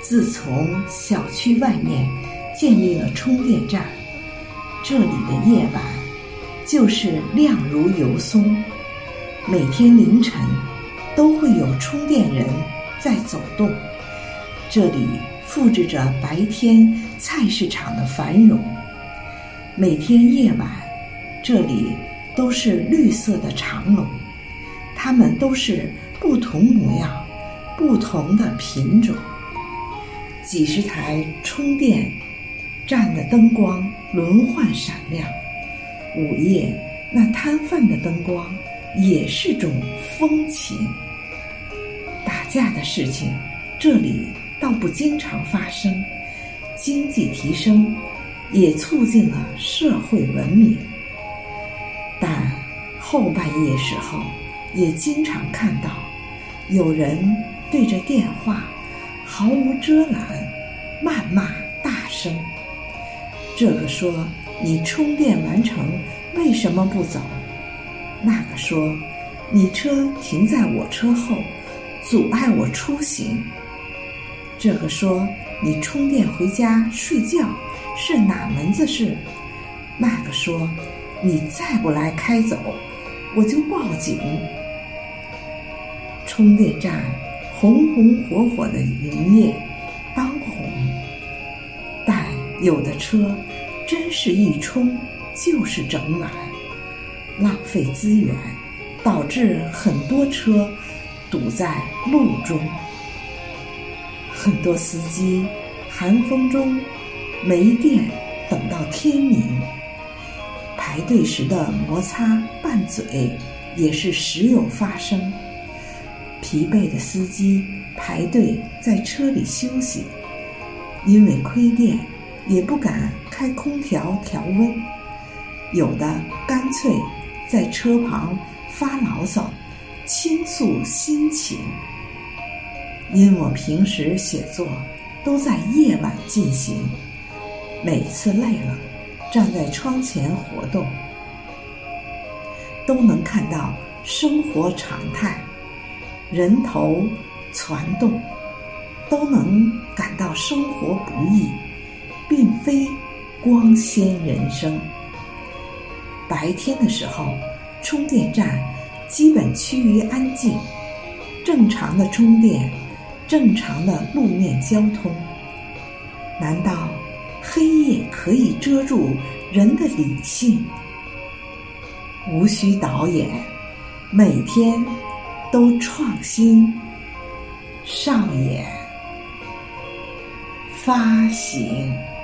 自从小区外面建立了充电站，这里的夜晚就是亮如油松。每天凌晨都会有充电人在走动，这里复制着白天菜市场的繁荣。每天夜晚，这里都是绿色的长龙，它们都是不同模样、不同的品种。几十台充电站的灯光轮换闪亮，午夜那摊贩的灯光也是种风情。打架的事情这里倒不经常发生，经济提升也促进了社会文明。但后半夜时候也经常看到有人对着电话。毫无遮拦，谩骂大声。这个说：“你充电完成，为什么不走？”那个说：“你车停在我车后，阻碍我出行。”这个说：“你充电回家睡觉是哪门子事？”那个说：“你再不来开走，我就报警。”充电站。红红火火的营业，当红。但有的车，真是一充就是整晚，浪费资源，导致很多车堵在路中。很多司机寒风中没电，等到天明。排队时的摩擦拌嘴，也是时有发生。疲惫的司机排队在车里休息，因为亏电，也不敢开空调调温，有的干脆在车旁发牢骚，倾诉心情。因我平时写作都在夜晚进行，每次累了，站在窗前活动，都能看到生活常态。人头攒动，都能感到生活不易，并非光鲜人生。白天的时候，充电站基本趋于安静，正常的充电，正常的路面交通。难道黑夜可以遮住人的理性？无需导演，每天。都创新上演发行。